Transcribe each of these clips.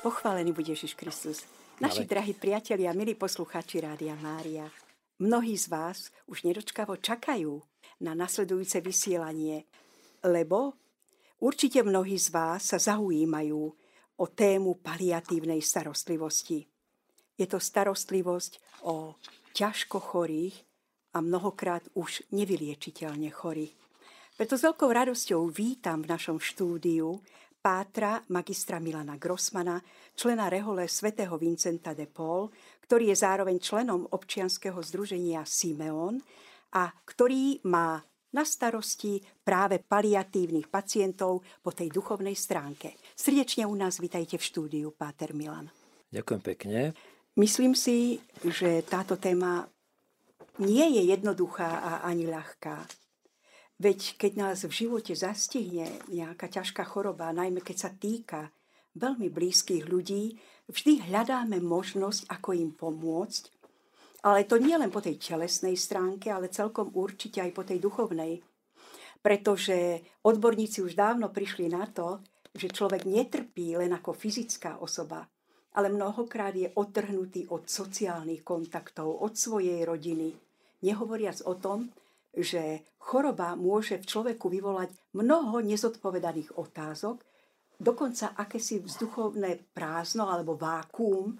Pochválený bude Ježiš Kristus. Naši drahí priatelia, milí poslucháči Rádia Mária, mnohí z vás už nedočkavo čakajú na nasledujúce vysielanie, lebo určite mnohí z vás sa zaujímajú o tému paliatívnej starostlivosti. Je to starostlivosť o ťažko chorých a mnohokrát už nevyliečiteľne chorých. Preto s veľkou radosťou vítam v našom štúdiu pátra magistra Milana Grossmana, člena rehole svätého Vincenta de Paul, ktorý je zároveň členom občianskeho združenia Simeon a ktorý má na starosti práve paliatívnych pacientov po tej duchovnej stránke. Srdečne u nás vitajte v štúdiu, Páter Milan. Ďakujem pekne. Myslím si, že táto téma nie je jednoduchá a ani ľahká. Veď keď nás v živote zastihne nejaká ťažká choroba, najmä keď sa týka veľmi blízkych ľudí, vždy hľadáme možnosť, ako im pomôcť. Ale to nie len po tej telesnej stránke, ale celkom určite aj po tej duchovnej. Pretože odborníci už dávno prišli na to, že človek netrpí len ako fyzická osoba, ale mnohokrát je odtrhnutý od sociálnych kontaktov, od svojej rodiny. Nehovoriac o tom, že choroba môže v človeku vyvolať mnoho nezodpovedaných otázok, dokonca akési vzduchovné prázdno alebo vákuum.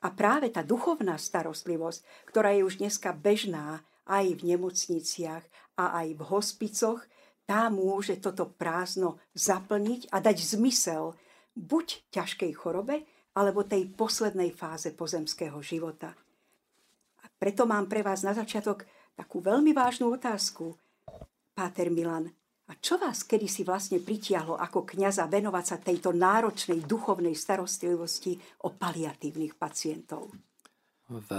A práve tá duchovná starostlivosť, ktorá je už dneska bežná aj v nemocniciach a aj v hospicoch, tá môže toto prázdno zaplniť a dať zmysel buď ťažkej chorobe, alebo tej poslednej fáze pozemského života. A preto mám pre vás na začiatok takú veľmi vážnu otázku. Páter Milan, a čo vás kedysi vlastne pritiahlo ako kňaza venovať sa tejto náročnej duchovnej starostlivosti o paliatívnych pacientov? V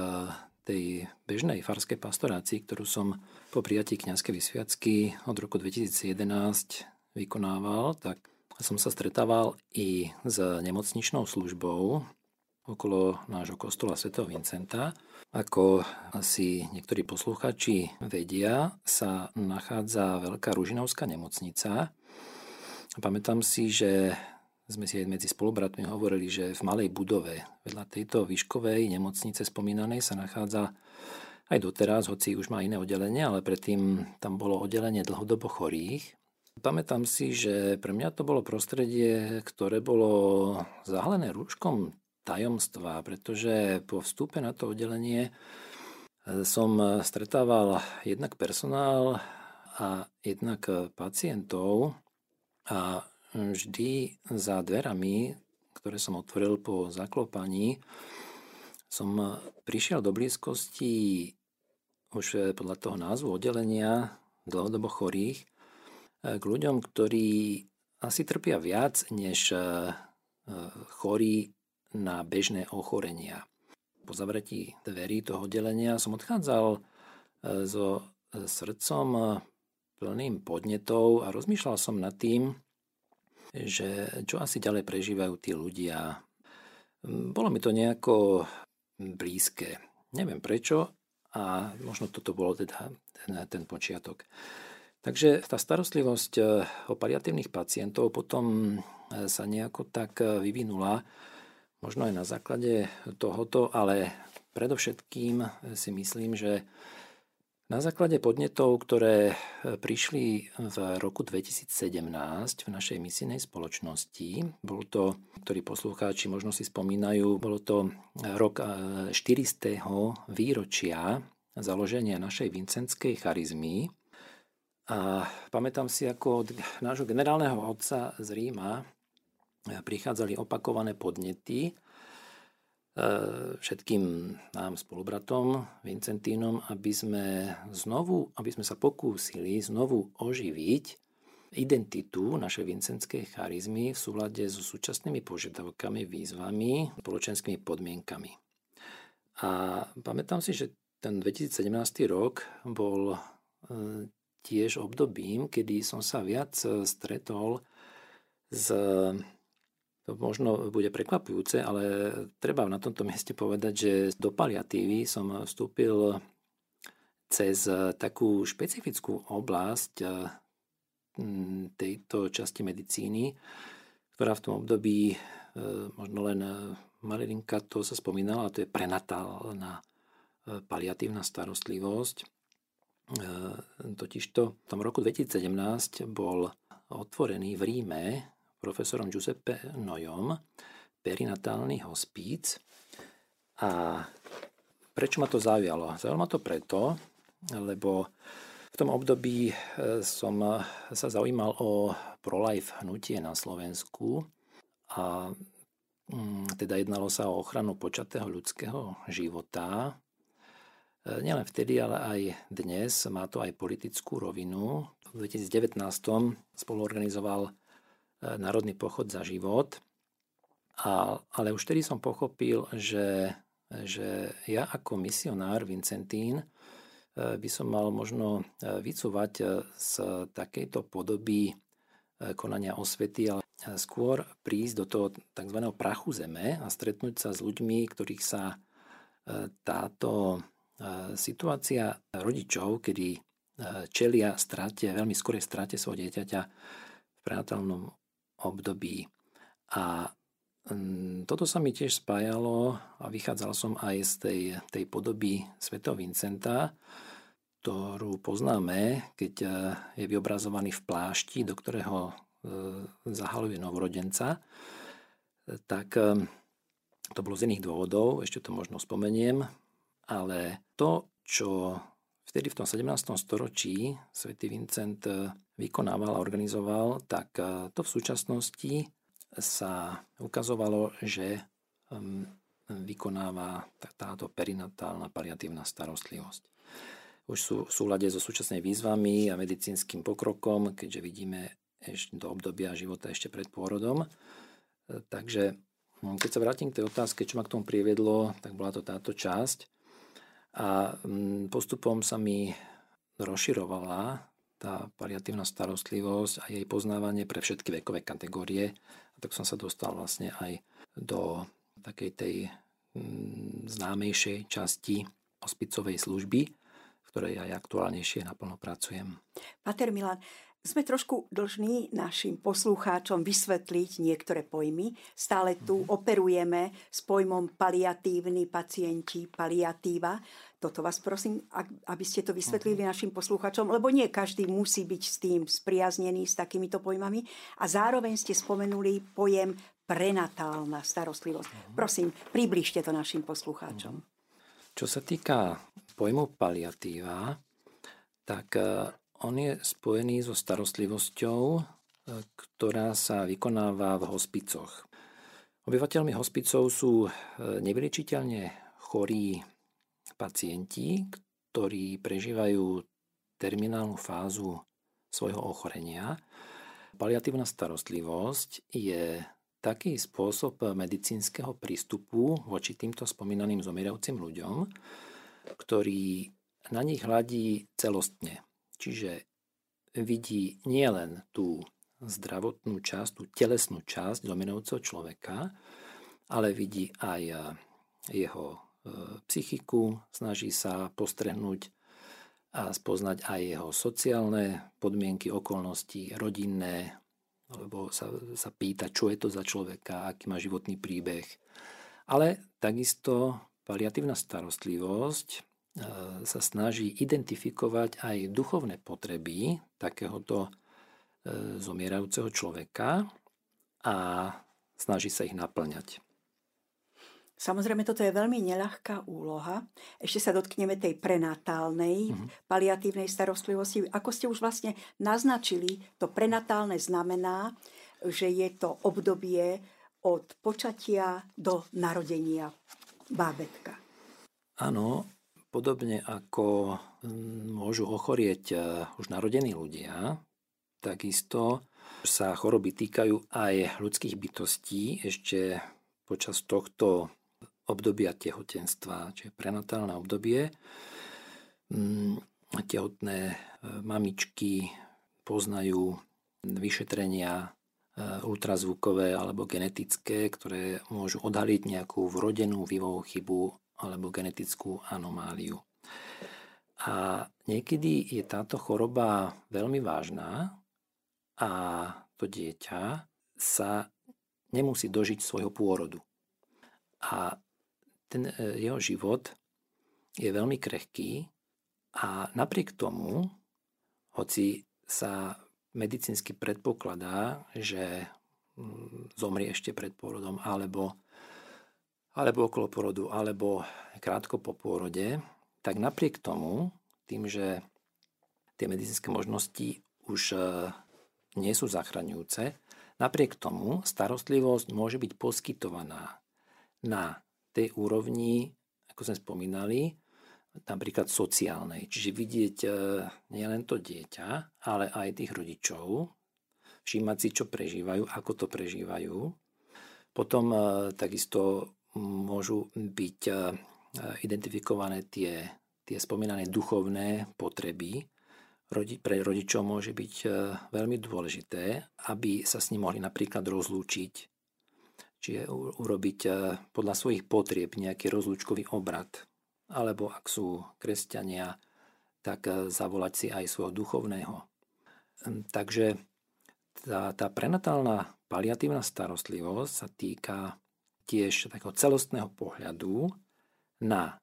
tej bežnej farskej pastorácii, ktorú som po prijatí kňazskej vysviacky od roku 2011 vykonával, tak som sa stretával i s nemocničnou službou okolo nášho kostola Sv. Vincenta. Ako asi niektorí posluchači vedia, sa nachádza veľká Ružinovská nemocnica. Pamätám si, že sme si aj medzi spolubratmi hovorili, že v malej budove vedľa tejto výškovej nemocnice spomínanej sa nachádza aj doteraz, hoci už má iné oddelenie, ale predtým tam bolo oddelenie dlhodobo chorých. Pamätám si, že pre mňa to bolo prostredie, ktoré bolo zahalené rúškom tajomstva, pretože po vstupe na to oddelenie e, som stretával jednak personál a jednak pacientov a vždy za dverami, ktoré som otvoril po zaklopaní, som prišiel do blízkosti už podľa toho názvu oddelenia dlhodobo chorých k ľuďom, ktorí asi trpia viac než chorí na bežné ochorenia. Po zavretí dverí toho oddelenia som odchádzal e, so srdcom e, plným podnetov a rozmýšľal som nad tým, že čo asi ďalej prežívajú tí ľudia. Bolo mi to nejako blízke. Neviem prečo a možno toto bolo teda ten, ten počiatok. Takže tá starostlivosť e, o paliatívnych pacientov potom sa nejako tak vyvinula, možno aj na základe tohoto, ale predovšetkým si myslím, že na základe podnetov, ktoré prišli v roku 2017 v našej misijnej spoločnosti, bol to, ktorí poslucháči možno si spomínajú, bolo to rok 400. výročia založenia našej vincentskej charizmy. A pamätám si, ako od nášho generálneho otca z Ríma prichádzali opakované podnety e, všetkým nám spolubratom, Vincentínom, aby sme znovu, aby sme sa pokúsili znovu oživiť identitu našej vincentskej charizmy v súlade so súčasnými požiadavkami, výzvami, spoločenskými podmienkami. A pamätám si, že ten 2017 rok bol e, tiež obdobím, kedy som sa viac stretol s to možno bude prekvapujúce, ale treba na tomto mieste povedať, že do paliatívy som vstúpil cez takú špecifickú oblasť eh, tejto časti medicíny, ktorá v tom období možno len Marilinka to sa spomínala, to je prenatálna paliatívna starostlivosť. Totižto v tom roku 2017 bol otvorený v Ríme profesorom Giuseppe Nojom perinatálny hospíc. A prečo ma to zaujalo? Zaujalo ma to preto, lebo v tom období som sa zaujímal o pro-life hnutie na Slovensku a mm, teda jednalo sa o ochranu počatého ľudského života E, nielen vtedy, ale aj dnes má to aj politickú rovinu. V 2019 spoluorganizoval e, Národný pochod za život, a, ale už vtedy som pochopil, že, že ja ako misionár Vincentín e, by som mal možno vycúvať z takejto podoby konania osvety, ale skôr prísť do toho tzv. prachu zeme a stretnúť sa s ľuďmi, ktorých sa táto situácia rodičov, kedy čelia strate, veľmi skorej strate svojho dieťaťa v prenatálnom období. A mm, toto sa mi tiež spájalo a vychádzal som aj z tej, tej podoby Svetov Vincenta, ktorú poznáme, keď je vyobrazovaný v plášti, do ktorého e, zahaluje novorodenca, tak e, to bolo z iných dôvodov, ešte to možno spomeniem ale to, čo vtedy v tom 17. storočí svätý Vincent vykonával a organizoval, tak eh, to v súčasnosti sa ukazovalo, že vykonáva táto perinatálna paliatívna starostlivosť. Už sú v súlade so súčasnými výzvami a medicínskym pokrokom, keďže vidíme ešte do obdobia života ešte pred pôrodom. Eh, takže hm, keď sa vrátim k tej otázke, čo ma k tomu priviedlo, tak bola to táto časť. A mm, postupom sa mi rozširovala tá paliatívna starostlivosť a jej poznávanie pre všetky vekové kategórie. A tak som sa dostal vlastne aj do takej tej mm, známejšej časti hospicovej služby, v ktorej aj aktuálnejšie naplno pracujem. Pater Milan, sme trošku dlžní našim poslucháčom vysvetliť niektoré pojmy. Stále tu mhm. operujeme s pojmom paliatívni pacienti, paliatíva. Toto vás prosím, aby ste to vysvetlili mhm. našim poslucháčom, lebo nie každý musí byť s tým spriaznený s takýmito pojmami. A zároveň ste spomenuli pojem prenatálna starostlivosť. Mhm. Prosím, približte to našim poslucháčom. Čo sa týka pojmu paliatíva, tak on je spojený so starostlivosťou, e, ktorá sa vykonáva v hospicoch. Obyvateľmi hospicov sú e, nevyliečiteľne chorí pacienti, ktorí prežívajú terminálnu fázu svojho ochorenia. Paliatívna starostlivosť je taký spôsob medicínskeho prístupu voči týmto spomínaným zomierajúcim ľuďom, ktorý na nich hľadí celostne. Čiže vidí nielen tú zdravotnú časť, tú telesnú časť zomierajúceho človeka, ale vidí aj eh, jeho eh, psychiku, snaží sa postrehnúť a spoznať aj jeho sociálne podmienky, okolnosti, rodinné, alebo sa, sa pýta, čo je to za človeka, aký má životný príbeh. Ale takisto paliatívna starostlivosť E, sa snaží identifikovať aj duchovné potreby takéhoto e, zomierajúceho človeka a snaží sa ich naplňať. Samozrejme, toto je veľmi neľahká úloha. Ešte sa dotkneme tej prenatálnej, mm-hmm. paliatívnej starostlivosti. Ako ste už vlastne naznačili, to prenatálne znamená, že je to obdobie od počatia do narodenia bábetka. Áno, Podobne ako môžu ochorieť e, už narodení ľudia, takisto sa choroby týkajú aj ľudských bytostí ešte počas tohto obdobia tehotenstva, čiže prenatálne obdobie. Mm, tehotné e, mamičky poznajú vyšetrenia e, ultrazvukové alebo genetické, ktoré môžu odhaliť nejakú vrodenú vývojovú chybu alebo genetickú anomáliu. A niekedy je táto choroba veľmi vážna a to dieťa sa nemusí dožiť svojho pôrodu. A ten jeho život je veľmi krehký a napriek tomu, hoci sa medicínsky predpokladá, že mm, zomrie ešte pred pôrodom alebo, alebo okolo pôrodu, alebo krátko po pôrode, tak napriek tomu, tým, že tie medicínske možnosti už e, nie sú zachraňujúce, napriek tomu starostlivosť môže byť poskytovaná na tej úrovni, ako sme spomínali, napríklad sociálnej. Čiže vidieť e, nielen to dieťa, ale aj tých rodičov, všímať si, čo prežívajú, ako to prežívajú. Potom e, takisto môžu byť e, identifikované tie, tie spomínané duchovné potreby. Pre rodičov môže byť veľmi dôležité, aby sa s ním mohli napríklad rozlúčiť, čiže urobiť podľa svojich potrieb nejaký rozlúčkový obrad alebo ak sú kresťania, tak eh, zavolať si aj svojho duchovného. Hm, takže tá, tá prenatálna paliatívna starostlivosť sa týka tiež takého celostného pohľadu na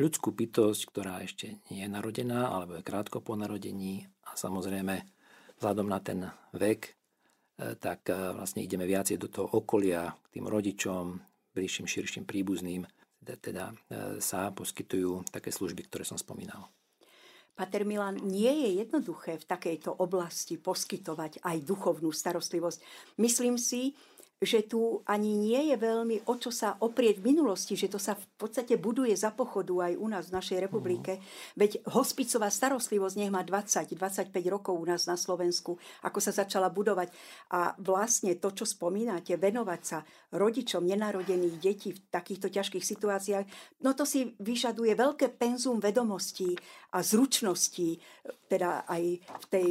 ľudskú bytosť, ktorá ešte nie je narodená alebo je krátko po narodení a samozrejme vzhľadom na ten vek, tak eh, vlastne ideme viacej do toho okolia, k tým rodičom, bližším, širším príbuzným, teda e, sa poskytujú také služby, ktoré som spomínal. Pater Milan, nie je jednoduché v takejto oblasti poskytovať aj duchovnú starostlivosť. Myslím si, že tu ani nie je veľmi o čo sa oprieť v minulosti, že to sa v podstate buduje za pochodu aj u nás v našej republike. Uh-huh. Veď hospicová starostlivosť nech má 20-25 rokov u nás na Slovensku, ako sa začala budovať. A vlastne to, čo spomínate, venovať sa rodičom nenarodených detí v takýchto ťažkých situáciách, no to si vyžaduje veľké penzum vedomostí a zručností, teda aj v tej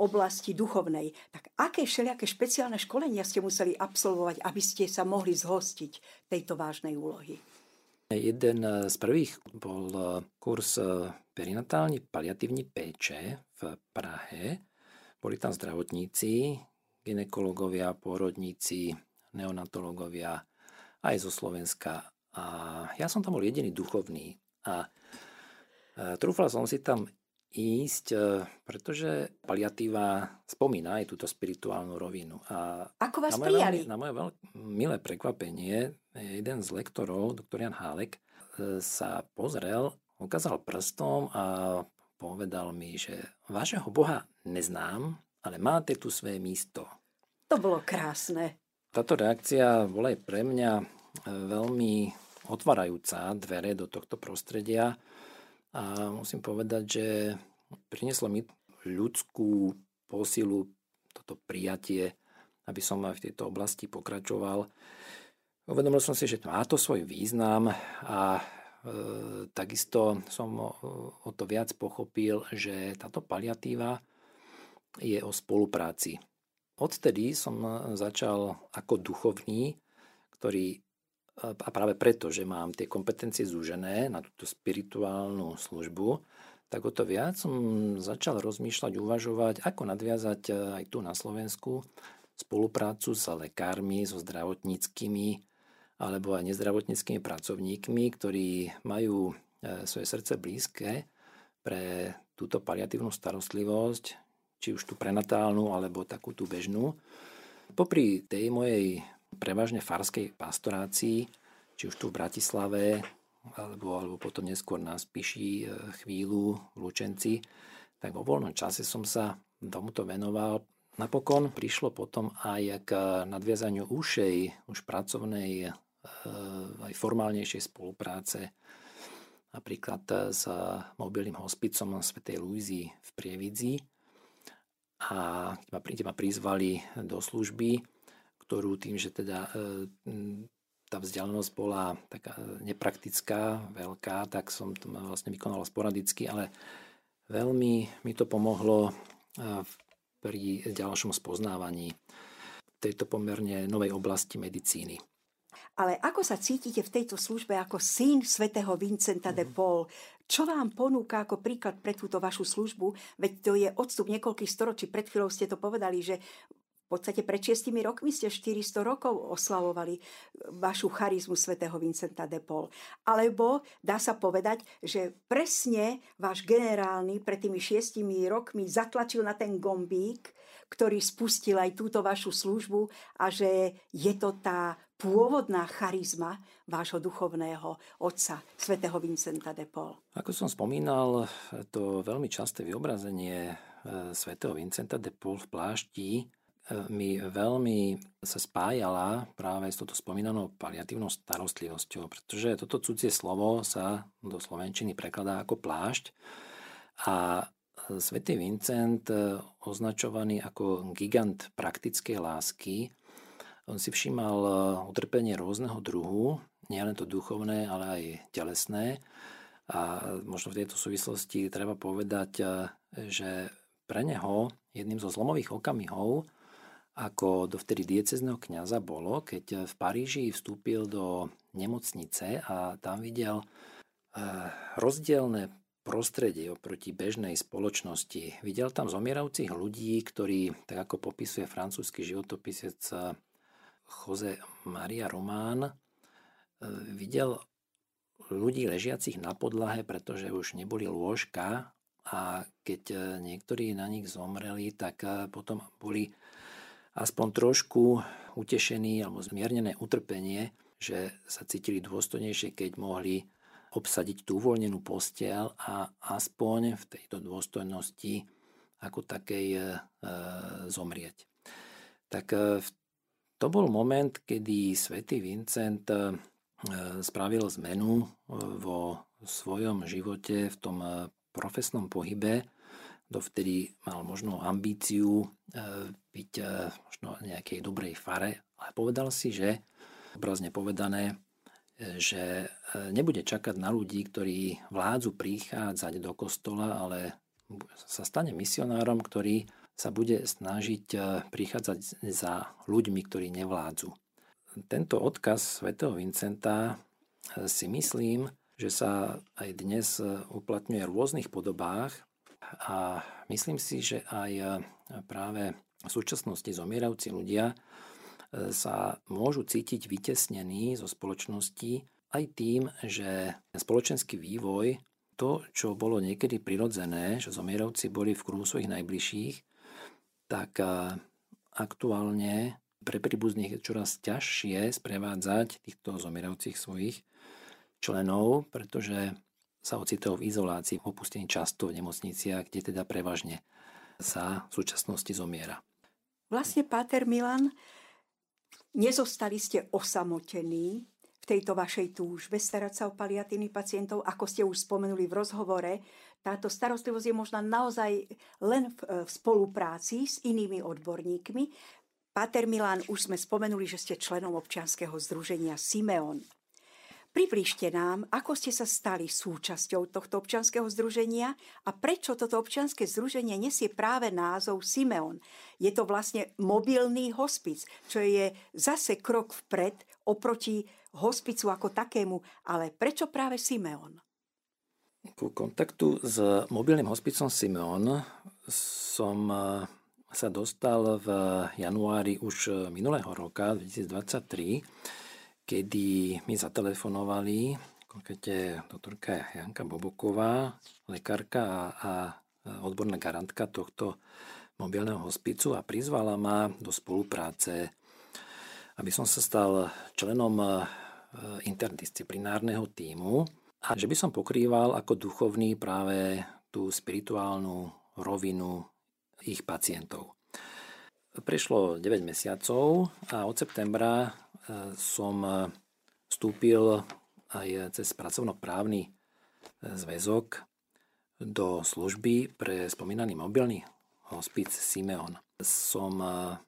oblasti duchovnej. Tak aké všelijaké špeciálne školenia ste museli absolvovať, aby ste sa mohli zhostiť tejto vážnej úlohy? Jeden z prvých bol kurz perinatálne paliatívne péče v Prahe. Boli tam zdravotníci, ginekológovia, pôrodníci, neonatológovia aj zo Slovenska. A ja som tam bol jediný duchovný. A trúfal som si tam ísť, e, pretože paliatíva spomína aj túto spirituálnu rovinu. A Ako vás na moje prijali? Veľmi, na moje veľmi milé prekvapenie, jeden z lektorov, doktor Jan Hálek, e, sa pozrel, ukázal prstom a povedal mi, že vašeho Boha neznám, ale máte tu svoje místo. To bolo krásne. Táto reakcia bola aj pre mňa e, veľmi otvárajúca dvere do tohto prostredia, a musím povedať, že prinieslo mi ľudskú posilu, toto prijatie, aby som aj v tejto oblasti pokračoval. Uvedomil som si, že má to svoj význam a e, takisto som o, o to viac pochopil, že táto paliatíva je o spolupráci. Odtedy som začal ako duchovný, ktorý a práve preto, že mám tie kompetencie zúžené na túto spirituálnu službu, tak o to viac som začal rozmýšľať, uvažovať, ako nadviazať e, aj tu na Slovensku spoluprácu s lekármi, so zdravotníckými alebo aj nezdravotníckými pracovníkmi, ktorí majú e, svoje srdce blízke pre túto paliatívnu starostlivosť, či už tú prenatálnu alebo takú tú bežnú. Popri tej mojej prevažne farskej pastorácii, či už tu v Bratislave, alebo, alebo potom neskôr na Spiši e, chvíľu v Lučenci, tak vo voľnom čase som sa tomuto venoval. Napokon prišlo potom aj k nadviazaniu úšej, už pracovnej, e, aj formálnejšej spolupráce, napríklad s mobilným hospicom Svetej Luizy v Prievidzi. A kde ma prizvali do služby, ktorú tým, že teda e, tá vzdialenosť bola taká nepraktická, veľká, tak som to vlastne vykonal sporadicky, ale veľmi mi to pomohlo e, pri ďalšom spoznávaní tejto pomerne novej oblasti medicíny. Ale ako sa cítite v tejto službe ako syn svätého Vincenta de mhm. Paul? Čo vám ponúka ako príklad pre túto vašu službu? Veď to je odstup niekoľkých storočí. Pred chvíľou ste to povedali, že podstate pred 6 rokmi ste 400 rokov oslavovali vašu charizmu svätého Vincenta de Paul. Alebo dá sa povedať, že presne váš generálny pred tými 6 rokmi zatlačil na ten gombík, ktorý spustil aj túto vašu službu a že je to tá pôvodná charizma vášho duchovného otca, svätého Vincenta de Paul. Ako som spomínal, to veľmi časté vyobrazenie e, svätého Vincenta de Paul v plášti mi veľmi sa spájala práve s touto spomínanou paliatívnou starostlivosťou, pretože toto cudzie slovo sa do slovenčiny prekladá ako plášť a svätý Vincent, označovaný ako gigant praktickej lásky, on si všímal utrpenie rôzneho druhu, nielen to duchovné, ale aj telesné. A možno v tejto súvislosti treba povedať, že pre neho jedným zo zlomových okamihov ako dovtedy diecezného kniaza bolo, keď v Paríži vstúpil do nemocnice a tam videl eh, rozdielne prostredie oproti bežnej spoločnosti. Videl tam zomierajúcich ľudí, ktorí, tak ako popisuje francúzsky životopisec eh, Jose Maria Román, eh, videl ľudí ležiacich na podlahe, pretože už neboli lôžka a keď niektorí na nich zomreli, tak potom boli aspoň trošku utešený alebo zmiernené utrpenie, že sa cítili dôstojnejšie, keď mohli obsadiť tú uvoľnenú postiel a aspoň v tejto dôstojnosti ako takej e, zomrieť. Tak e, to bol moment, kedy svätý Vincent e, spravil zmenu e, vo svojom živote v tom e, profesnom pohybe dovtedy mal možno ambíciu e, byť e, možno nejakej dobrej fare, ale povedal si, že obrazne povedané, e, že nebude čakať na ľudí, ktorí vládzu prichádzať do kostola, ale sa stane misionárom, ktorý sa bude snažiť prichádzať za ľuďmi, ktorí nevládzu. Tento odkaz svätého Vincenta si myslím, že sa aj dnes uplatňuje v rôznych podobách a myslím si, že aj e, práve v súčasnosti zomieravci ľudia e, sa môžu cítiť vytesnení zo spoločnosti aj tým, že spoločenský vývoj, to, čo bolo niekedy prirodzené, že zomieravci boli v kruhu svojich najbližších, tak e, aktuálne pre príbuzných je čoraz ťažšie sprevádzať týchto zomieravcích svojich členov, pretože sa ocitol v izolácii, v opustení často v nemocniciach, kde teda prevažne sa v súčasnosti zomiera. Vlastne, Páter Milan, nezostali ste osamotení v tejto vašej túžbe starať sa o paliatívnych pacientov, ako ste už spomenuli v rozhovore. Táto starostlivosť je možná naozaj len v, v spolupráci s inými odborníkmi. Páter Milan, už sme spomenuli, že ste členom občianskeho združenia Simeon. Približte nám, ako ste sa stali súčasťou tohto občianskeho združenia a prečo toto občianske združenie nesie práve názov Simeon. Je to vlastne mobilný hospic, čo je zase krok vpred oproti hospicu ako takému, ale prečo práve Simeon? Ku kontaktu s mobilným hospicom Simeon som eh, sa dostal v januári už minulého roka, 2023, kedy mi zatelefonovali konkrétne doktorka Janka Boboková, lekárka a, odborná garantka tohto mobilného hospicu a prizvala ma do spolupráce, aby som sa stal členom e, interdisciplinárneho týmu a že by som pokrýval ako duchovný práve tú spirituálnu rovinu ich pacientov. Prešlo 9 mesiacov a od septembra e, som e, vstúpil aj cez pracovnoprávny e, zväzok do služby pre spomínaný mobilný hospic Simeon. Som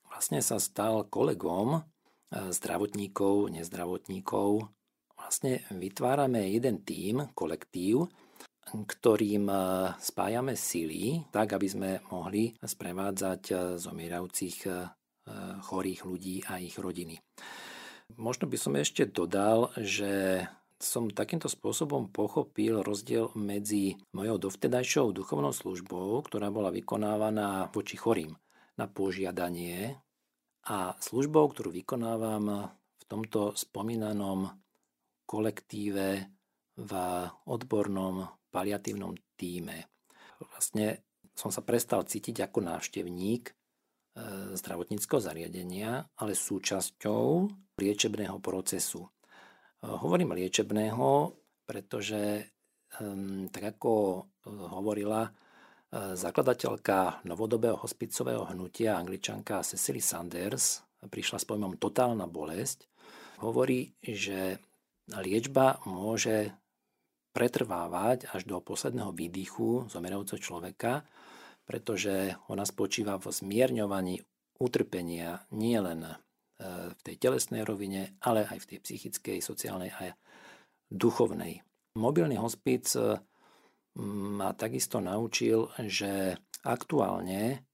vlastne sa stal kolegom zdravotníkov, nezdravotníkov. Vlastne vytvárame jeden tím, kolektív, ktorým e, spájame sily, tak aby sme mohli sprevádzať e, zomierajúcich e, chorých ľudí a ich rodiny. Možno by som ešte dodal, že som takýmto spôsobom pochopil rozdiel medzi mojou dovtedajšou duchovnou službou, ktorá bola vykonávaná voči chorým na požiadanie A službou, ktorú vykonávam v tomto spomínanom kolektíve v odbornom paliatívnom týme. Vlastne som sa prestal cítiť ako návštevník e, zdravotníckého zariadenia, ale súčasťou liečebného procesu. E, hovorím liečebného, pretože tak ako e, hovorila zakladateľka novodobého hospicového hnutia angličanka Cecily Sanders, prišla s pojmom totálna bolesť, hovorí, že liečba môže pretrvávať až do posledného výdychu zomierajúceho človeka, pretože ona spočíva vo zmierňovaní utrpenia nielen e, v tej telesnej rovine, ale aj v tej psychickej, sociálnej a duchovnej. Mobilný hospic e, ma takisto naučil, že aktuálne,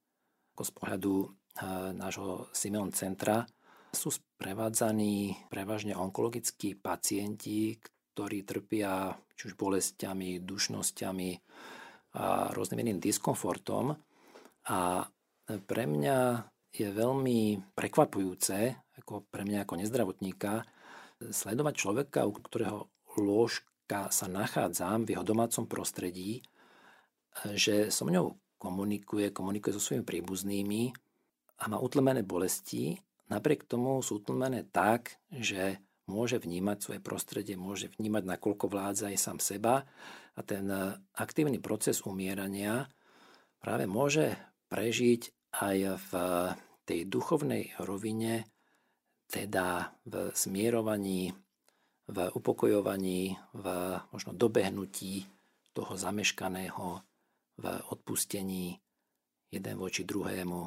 ako z pohľadu e, nášho Simeon centra, sú sprevádzaní prevažne onkologickí pacienti, ktorí trpia či už bolestiami, dušnosťami a rôznym iným diskomfortom. A pre mňa je veľmi prekvapujúce, ako pre mňa ako nezdravotníka, sledovať človeka, u ktorého lôžka sa nachádzam v jeho domácom prostredí, že so mňou komunikuje, komunikuje so svojimi príbuznými a má utlmené bolesti Napriek tomu sú tlmené tak, že môže vnímať svoje prostredie, môže vnímať, nakoľko vládza aj sám seba a ten e, aktívny proces umierania práve môže prežiť aj v tej duchovnej rovine, teda v zmierovaní, v upokojovaní, v možno dobehnutí toho zameškaného, v odpustení jeden voči druhému.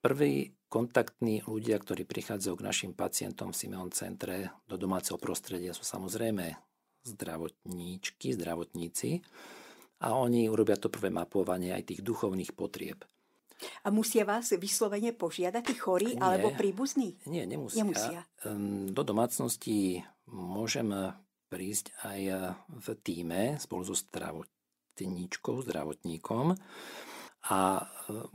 Prvý kontaktní ľudia, ktorí prichádzajú k našim pacientom v Simeon centre do domáceho prostredia sú samozrejme zdravotníčky, zdravotníci a oni urobia to prvé mapovanie aj tých duchovných potrieb. A musia vás vyslovene požiadať tí chorí Nie, alebo príbuzní? Nie, nemusia. nemusia. Do domácnosti môžem prísť aj v týme spolu so zdravotníčkou, zdravotníkom a e,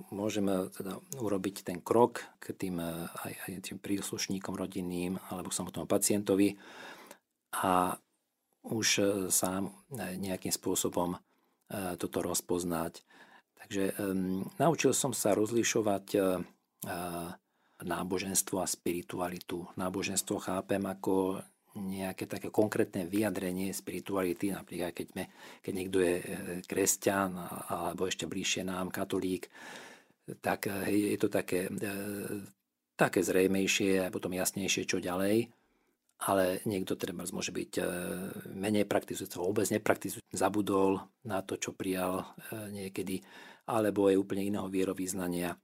môžeme teda urobiť ten krok k tým e, aj, aj tým príslušníkom rodinným alebo k samotnému pacientovi a už e, sám nejakým spôsobom toto rozpoznať. Takže um, naučil som sa rozlišovať uh, náboženstvo a spiritualitu. Náboženstvo chápem ako nejaké také konkrétne vyjadrenie spirituality, napríklad keď, me, keď niekto je e, kresťan alebo ešte bližšie nám katolík, tak e, je to také, e, také zrejmejšie a potom jasnejšie, čo ďalej. Ale niekto treba môže byť menej praktizujúci, vôbec nepraktizujúci, zabudol na to, čo prijal niekedy, alebo je úplne iného vierovýznania.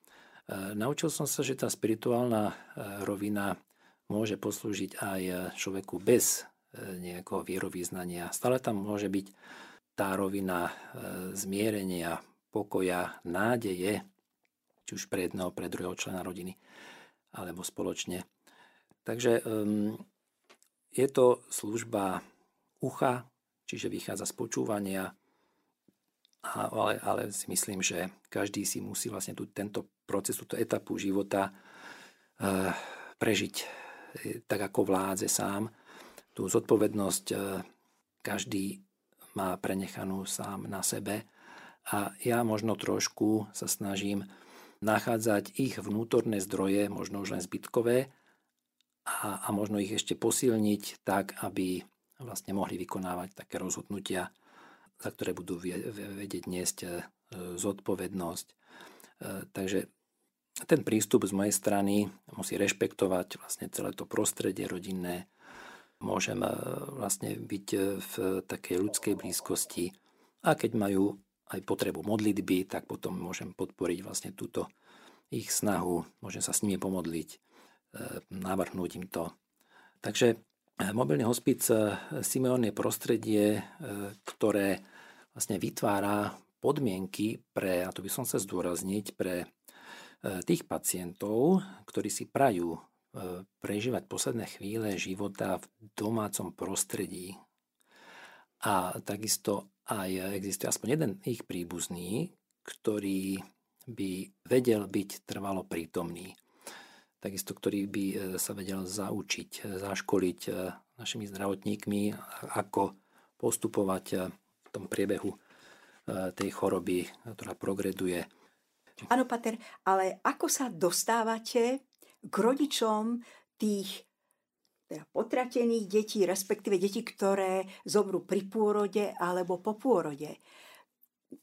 Naučil som sa, že tá spirituálna rovina môže poslúžiť aj človeku bez e, nejakého vierovýznania. Stále tam môže byť tá rovina e, zmierenia, pokoja, nádeje, či už pre jedného, pre druhého člena rodiny, alebo spoločne. Takže um, je to služba ucha, čiže vychádza z počúvania, ale, ale si myslím, že každý si musí vlastne tu, tento proces, túto etapu života uh, prežiť tak ako vládze sám. Tú zodpovednosť e, každý má prenechanú sám na sebe a ja možno trošku sa snažím nachádzať ich vnútorné zdroje, možno už len zbytkové a, a možno ich ešte posilniť tak, aby vlastne mohli vykonávať také rozhodnutia, za ktoré budú vedieť niesť e, zodpovednosť. E, takže ten prístup z mojej strany musí rešpektovať vlastne celé to prostredie rodinné. Môžem eh, vlastne byť eh, v takej ľudskej blízkosti a keď majú aj potrebu modlitby, tak potom môžem podporiť vlastne túto ich snahu, môžem sa s nimi pomodliť, eh, navrhnúť im to. Takže mobilný hospic Simeon je prostredie, ktoré vlastne vytvára podmienky pre, a to by som sa zdôrazniť, pre E, tých pacientov, ktorí si prajú e, prežívať posledné chvíle života v domácom prostredí. A takisto aj existuje aspoň jeden ich príbuzný, ktorý by vedel byť trvalo prítomný. takisto ktorý by sa vedel zaučiť, zaškoliť našimi zdravotníkmi, ako postupovať v tom priebehu tej choroby, ktorá progreduje. Áno, Pater, ale ako sa dostávate k rodičom tých teda potratených detí, respektíve detí, ktoré zomrú pri pôrode alebo po pôrode?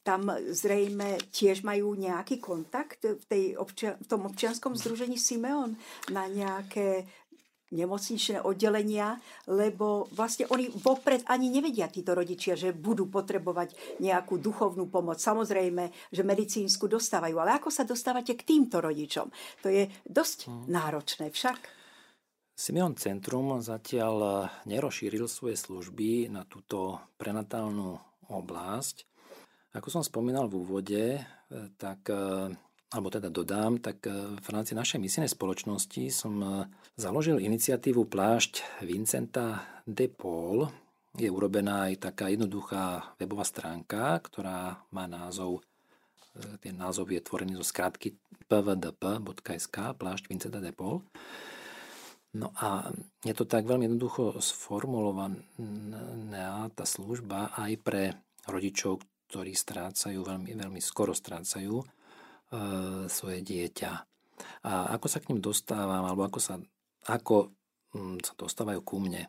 Tam zrejme tiež majú nejaký kontakt v, tej občia- v tom občianskom združení Simeon na nejaké nemocničné oddelenia, lebo vlastne oni vopred ani nevedia títo rodičia, že budú potrebovať nejakú duchovnú pomoc. Samozrejme, že medicínsku dostávajú, ale ako sa dostávate k týmto rodičom? To je dosť hmm. náročné však. Simeon Centrum zatiaľ nerozšíril svoje služby na túto prenatálnu oblasť. Ako som spomínal v úvode, tak eh, alebo teda dodám, tak e, v rámci našej misijnej spoločnosti som e, založil iniciatívu Plášť Vincenta de Paul. Je urobená aj taká jednoduchá webová stránka, ktorá má názov, e, ten názov je tvorený zo skrátky pvdp.sk, Plášť Vincenta de Paul. No a je to tak veľmi jednoducho sformulovaná tá služba aj pre rodičov, ktorí strácajú, veľmi, veľmi skoro strácajú svoje dieťa. A ako sa k ním dostávam, alebo ako sa, ako mm, sa dostávajú ku mne,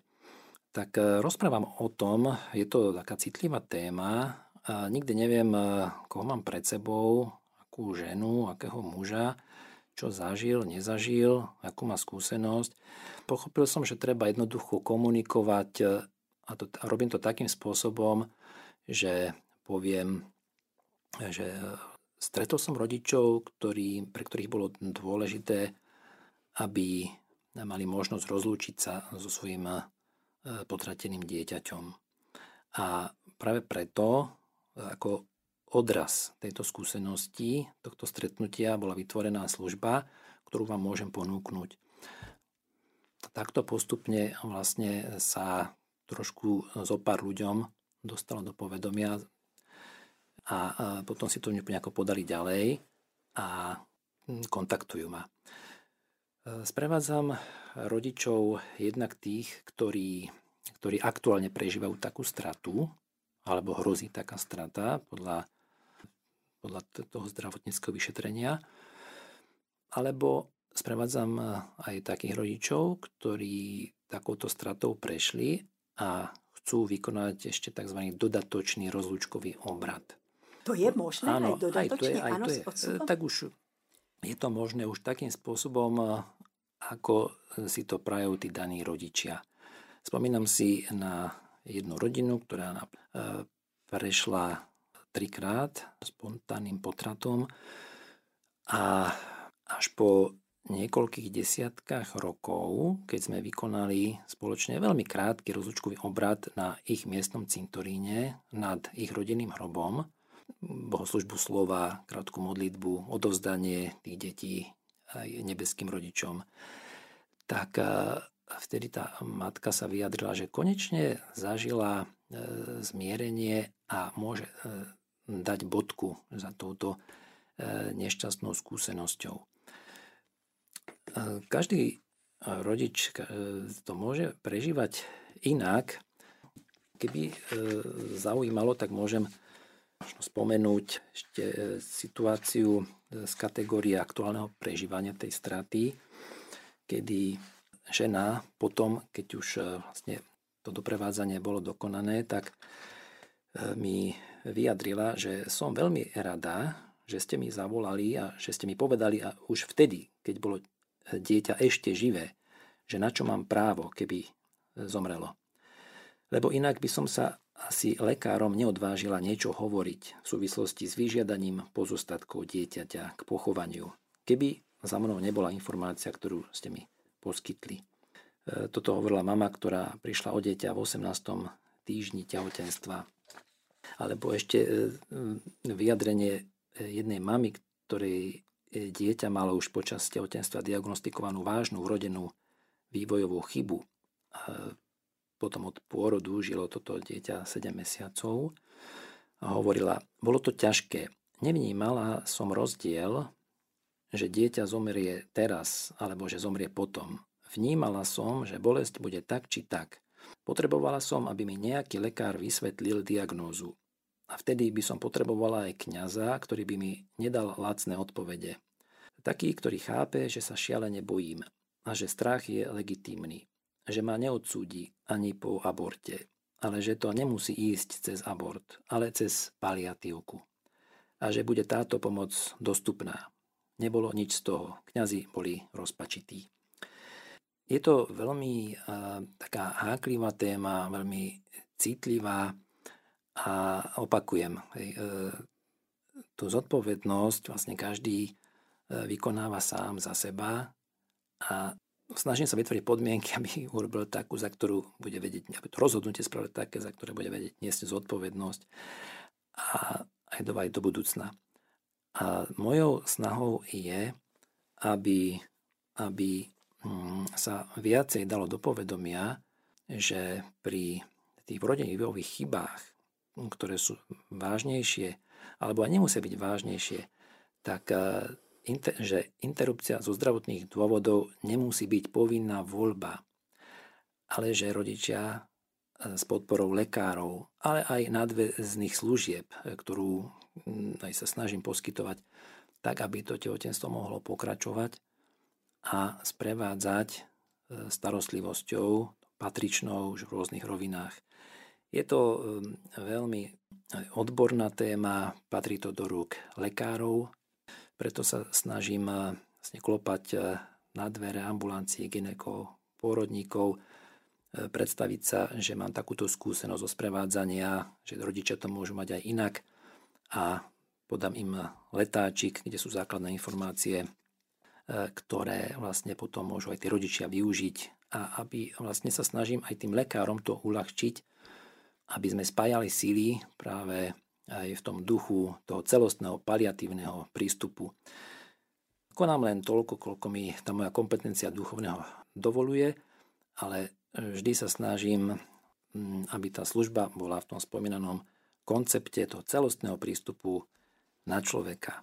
tak e, rozprávam o tom, je to taká citlivá téma, a nikdy neviem, e, koho mám pred sebou, akú ženu, akého muža, čo zažil, nezažil, akú má skúsenosť. Pochopil som, že treba jednoducho komunikovať a, to, a robím to takým spôsobom, že poviem, že Stretol som rodičov, ktorí, pre ktorých bolo dôležité, aby mali možnosť rozlúčiť sa so svojím e, potrateným dieťaťom. A práve preto, ako odraz tejto skúsenosti, tohto stretnutia bola vytvorená služba, ktorú vám môžem ponúknuť. Takto postupne vlastne sa trošku zo pár ľuďom dostalo do povedomia a potom si to nejako podali ďalej a hm, kontaktujú ma. E, sprevádzam rodičov jednak tých, ktorí, ktorí aktuálne prežívajú takú stratu, alebo hrozí taká strata podľa, podľa toho zdravotníckého vyšetrenia, alebo sprevádzam aj takých rodičov, ktorí takouto stratou prešli a chcú vykonať ešte tzv. dodatočný rozlúčkový obrad. To je možné áno, aj dodatočne? Aj to je, aj áno, to je. Tak už je to možné už takým spôsobom, eh, ako si to prajú tí daní rodičia. Spomínam si na jednu rodinu, ktorá eh, prešla trikrát spontánnym potratom a až po niekoľkých desiatkách rokov, keď sme vykonali spoločne veľmi krátky rozlučkový obrad na ich miestnom cintoríne nad ich rodinným hrobom, bohoslužbu slova, krátku modlitbu, odovzdanie tých detí aj nebeským rodičom, tak vtedy tá matka sa vyjadrila, že konečne zažila e, zmierenie a môže e, dať bodku za touto e, nešťastnou skúsenosťou. Každý rodič to môže prežívať inak. Keby zaujímalo, tak môžem možno spomenúť ešte e, situáciu e, z kategórie aktuálneho prežívania tej straty, kedy žena potom, keď už e, vlastne to doprevádzanie bolo dokonané, tak mi vyjadrila, že som veľmi rada, že ste mi zavolali a že ste mi povedali a už vtedy, keď bolo dieťa ešte živé, že na čo mám právo, keby zomrelo. Lebo inak by som sa asi lekárom neodvážila niečo hovoriť v súvislosti s vyžiadaním pozostatkov dieťaťa k pochovaniu, keby za mnou nebola informácia, ktorú ste mi poskytli. E, toto hovorila mama, ktorá prišla o dieťa v 18. týždni tehotenstva. Alebo ešte e, vyjadrenie jednej mamy, ktorej dieťa malo už počas tehotenstva diagnostikovanú vážnu vrodenú vývojovú chybu e, potom od pôrodu žilo toto dieťa 7 mesiacov a hovorila, bolo to ťažké. Nevnímala som rozdiel, že dieťa zomrie teraz alebo že zomrie potom. Vnímala som, že bolesť bude tak či tak. Potrebovala som, aby mi nejaký lekár vysvetlil diagnózu. A vtedy by som potrebovala aj kňaza, ktorý by mi nedal lacné odpovede. Taký, ktorý chápe, že sa šialene bojím a že strach je legitímny. Že ma neodsúdi ani po aborte, ale že to nemusí ísť cez abort, ale cez paliatívku. A že bude táto pomoc dostupná. Nebolo nič z toho. Kňazi boli rozpačití. Je to veľmi uh, taká háklivá téma, veľmi citlivá, a opakujem, hej, e, tú zodpovednosť vlastne každý e, vykonáva sám za seba a snažím sa vytvoriť podmienky, aby urobil takú, za ktorú bude vedieť, aby to rozhodnutie spravil také, za ktoré bude vedieť niesť zodpovednosť a aj do, aj do budúcna. A mojou snahou je, aby, aby hm, sa viacej dalo do povedomia, že pri tých vrodených chybách ktoré sú vážnejšie, alebo aj nemusia byť vážnejšie, tak eh, že interrupcia zo zdravotných dôvodov nemusí byť povinná voľba, ale že rodičia eh, s podporou lekárov, ale aj nadväzných služieb, eh, ktorú hm, aj sa snažím poskytovať, tak aby to tehotenstvo mohlo pokračovať a sprevádzať starostlivosťou patričnou už v rôznych rovinách. Je to veľmi odborná téma, patrí to do rúk lekárov, preto sa snažím uh, vlastne klopať uh, na dvere ambulancií, ginekov, pôrodníkov, uh, predstaviť sa, že mám takúto skúsenosť zo sprevádzania, že rodičia to môžu mať aj inak. A podám im letáčik, kde sú základné informácie, ktoré vlastne potom môžu aj tí rodičia využiť. A aby vlastne sa snažím aj tým lekárom to uľahčiť, aby sme spájali síly práve aj v tom duchu toho celostného paliatívneho prístupu. Konám len toľko, koľko mi tá moja kompetencia duchovného dovoluje, ale vždy sa snažím, mm, aby tá služba bola v tom spomínanom koncepte toho celostného prístupu na človeka.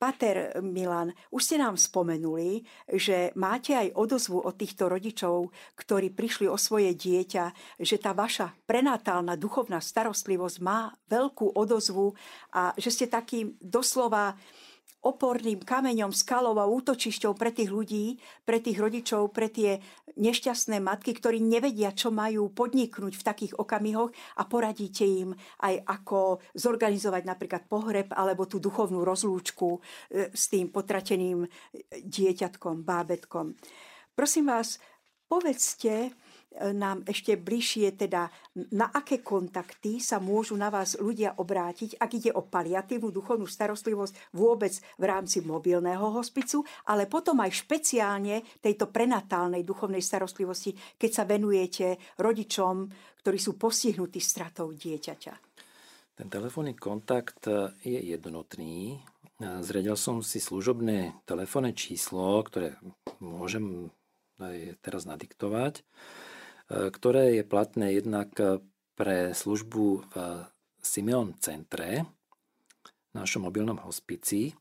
Pater Milan, už ste nám spomenuli, že máte aj odozvu od týchto rodičov, ktorí prišli o svoje dieťa, že tá vaša prenatálna duchovná starostlivosť má veľkú odozvu a že ste takým doslova oporným kameňom, skalou a útočišťou pre tých ľudí, pre tých rodičov, pre tie nešťastné matky, ktorí nevedia, čo majú podniknúť v takých okamihoch a poradíte im aj ako zorganizovať napríklad pohreb alebo tú duchovnú rozlúčku e, s tým potrateným dieťatkom, bábetkom. Prosím vás, povedzte, nám ešte bližšie, teda na aké kontakty sa môžu na vás ľudia obrátiť, ak ide o paliatívnu duchovnú starostlivosť vôbec v rámci mobilného hospicu, ale potom aj špeciálne tejto prenatálnej duchovnej starostlivosti, keď sa venujete rodičom, ktorí sú postihnutí stratou dieťaťa. Ten telefónny kontakt je jednotný. Zredil som si služobné telefónne číslo, ktoré môžem aj teraz nadiktovať ktoré je platné jednak pre službu v Simeon centre, v našom mobilnom hospici.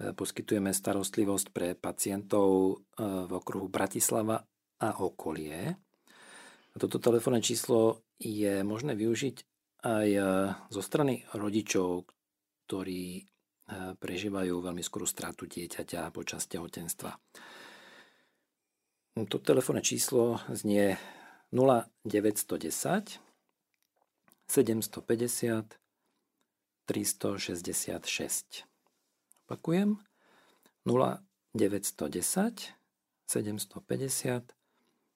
Poskytujeme starostlivosť pre pacientov e, v okruhu Bratislava a okolie. Toto telefónne číslo je možné využiť aj e, zo strany rodičov, ktorí e, prežívajú veľmi skorú stratu dieťaťa počas tehotenstva. To telefónne číslo znie 0910 750 366. Opakujem. 0910 750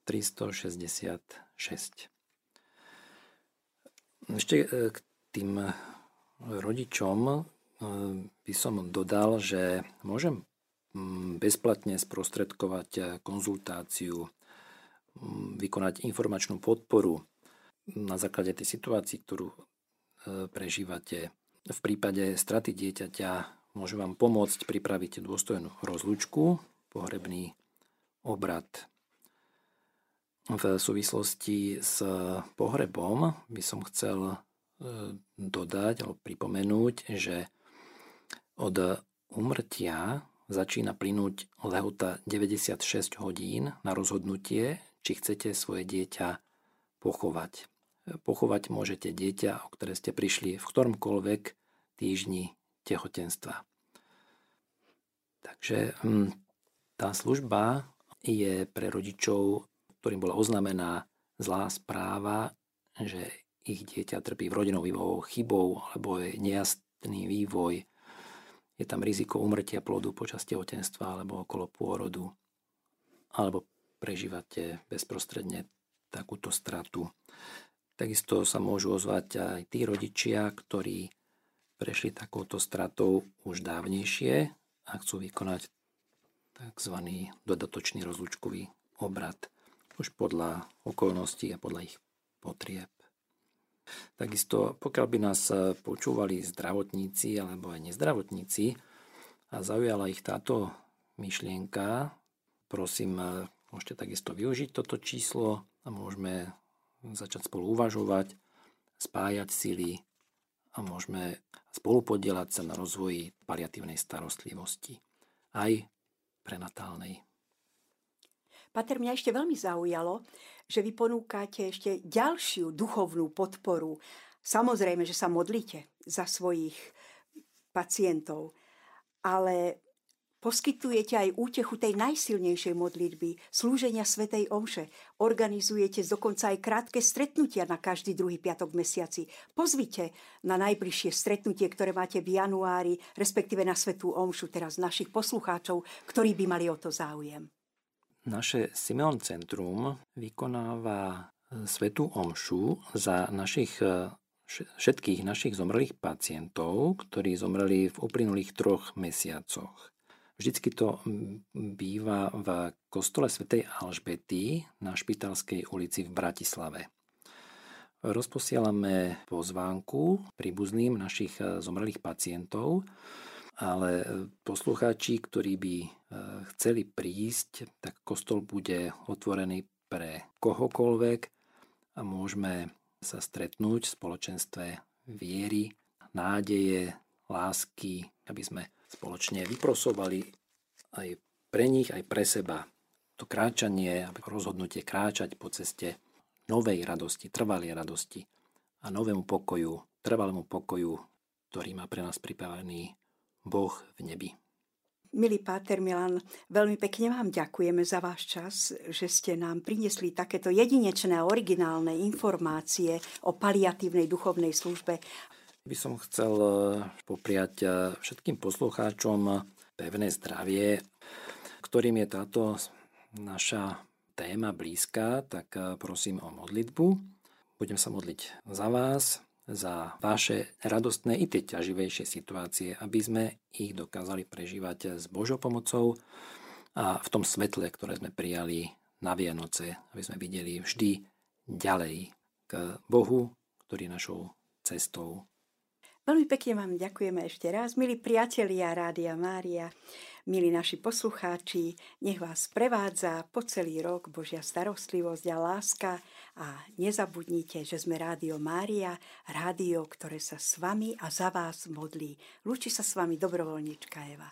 366. Ešte e, k tým rodičom e, by som dodal, že môžem bezplatne sprostredkovať e, konzultáciu vykonať informačnú podporu na základe tej situácii, ktorú e, prežívate. V prípade straty dieťaťa môžu vám pomôcť pripraviť dôstojnú rozlučku, pohrebný obrad. V súvislosti s pohrebom by som chcel e, dodať alebo pripomenúť, že od umrtia začína plynúť lehota 96 hodín na rozhodnutie, či chcete svoje dieťa pochovať. Pochovať môžete dieťa, o ktoré ste prišli v ktoromkoľvek týždni tehotenstva. Takže hm, tá služba je pre rodičov, ktorým bola oznamená zlá správa, že ich dieťa trpí v rodinou vývojou chybou alebo je nejasný vývoj, je tam riziko umrtia plodu počas tehotenstva alebo okolo pôrodu, alebo prežívate bezprostredne takúto stratu. Takisto sa môžu ozvať aj tí rodičia, ktorí prešli takouto stratou už dávnejšie a chcú vykonať tzv. dodatočný rozlučkový obrad už podľa okolností a podľa ich potrieb. Takisto, pokiaľ by nás počúvali zdravotníci alebo aj nezdravotníci a zaujala ich táto myšlienka, prosím, môžete takisto využiť toto číslo a môžeme začať spolu uvažovať, spájať sily a môžeme spolupodielať sa na rozvoji paliatívnej starostlivosti, aj prenatálnej. Pater, mňa ešte veľmi zaujalo, že vy ponúkate ešte ďalšiu duchovnú podporu. Samozrejme, že sa modlíte za svojich pacientov, ale Poskytujete aj útechu tej najsilnejšej modlitby, slúženia Svetej Omše. Organizujete dokonca aj krátke stretnutia na každý druhý piatok v mesiaci. Pozvite na najbližšie stretnutie, ktoré máte v januári, respektíve na Svetú Omšu, teraz našich poslucháčov, ktorí by mali o to záujem. Naše Simeon Centrum vykonáva e, Svetú Omšu za našich e, všetkých našich zomrelých pacientov, ktorí zomreli v uplynulých troch mesiacoch. Vždycky to býva v kostole svätej Alžbety na Špitalskej ulici v Bratislave. Rozposielame pozvánku príbuzným našich e, zomrelých pacientov, ale e, poslucháči, ktorí by e, chceli prísť, tak kostol bude otvorený pre kohokoľvek a môžeme sa stretnúť v spoločenstve viery, nádeje, lásky, aby sme spoločne vyprosovali aj pre nich, aj pre seba to kráčanie, rozhodnutie kráčať po ceste novej radosti, trvalej radosti a novému pokoju, trvalému pokoju, ktorý má pre nás pripravený Boh v nebi. Milý Páter Milan, veľmi pekne vám ďakujeme za váš čas, že ste nám priniesli takéto jedinečné a originálne informácie o paliatívnej duchovnej službe by som chcel e, popriať e, všetkým poslucháčom pevné zdravie, ktorým je táto naša téma blízka, tak e, prosím o modlitbu. Budem sa modliť za vás, za vaše radostné i tie ťaživejšie situácie, aby sme ich dokázali prežívať s Božou pomocou a v tom svetle, ktoré sme prijali na Vianoce, aby sme videli vždy ďalej k Bohu, ktorý je našou cestou Veľmi pekne vám ďakujeme ešte raz, milí priatelia Rádia Mária, milí naši poslucháči, nech vás prevádza po celý rok Božia starostlivosť a láska a nezabudnite, že sme Rádio Mária, rádio, ktoré sa s vami a za vás modlí. Lúči sa s vami dobrovoľnička Eva.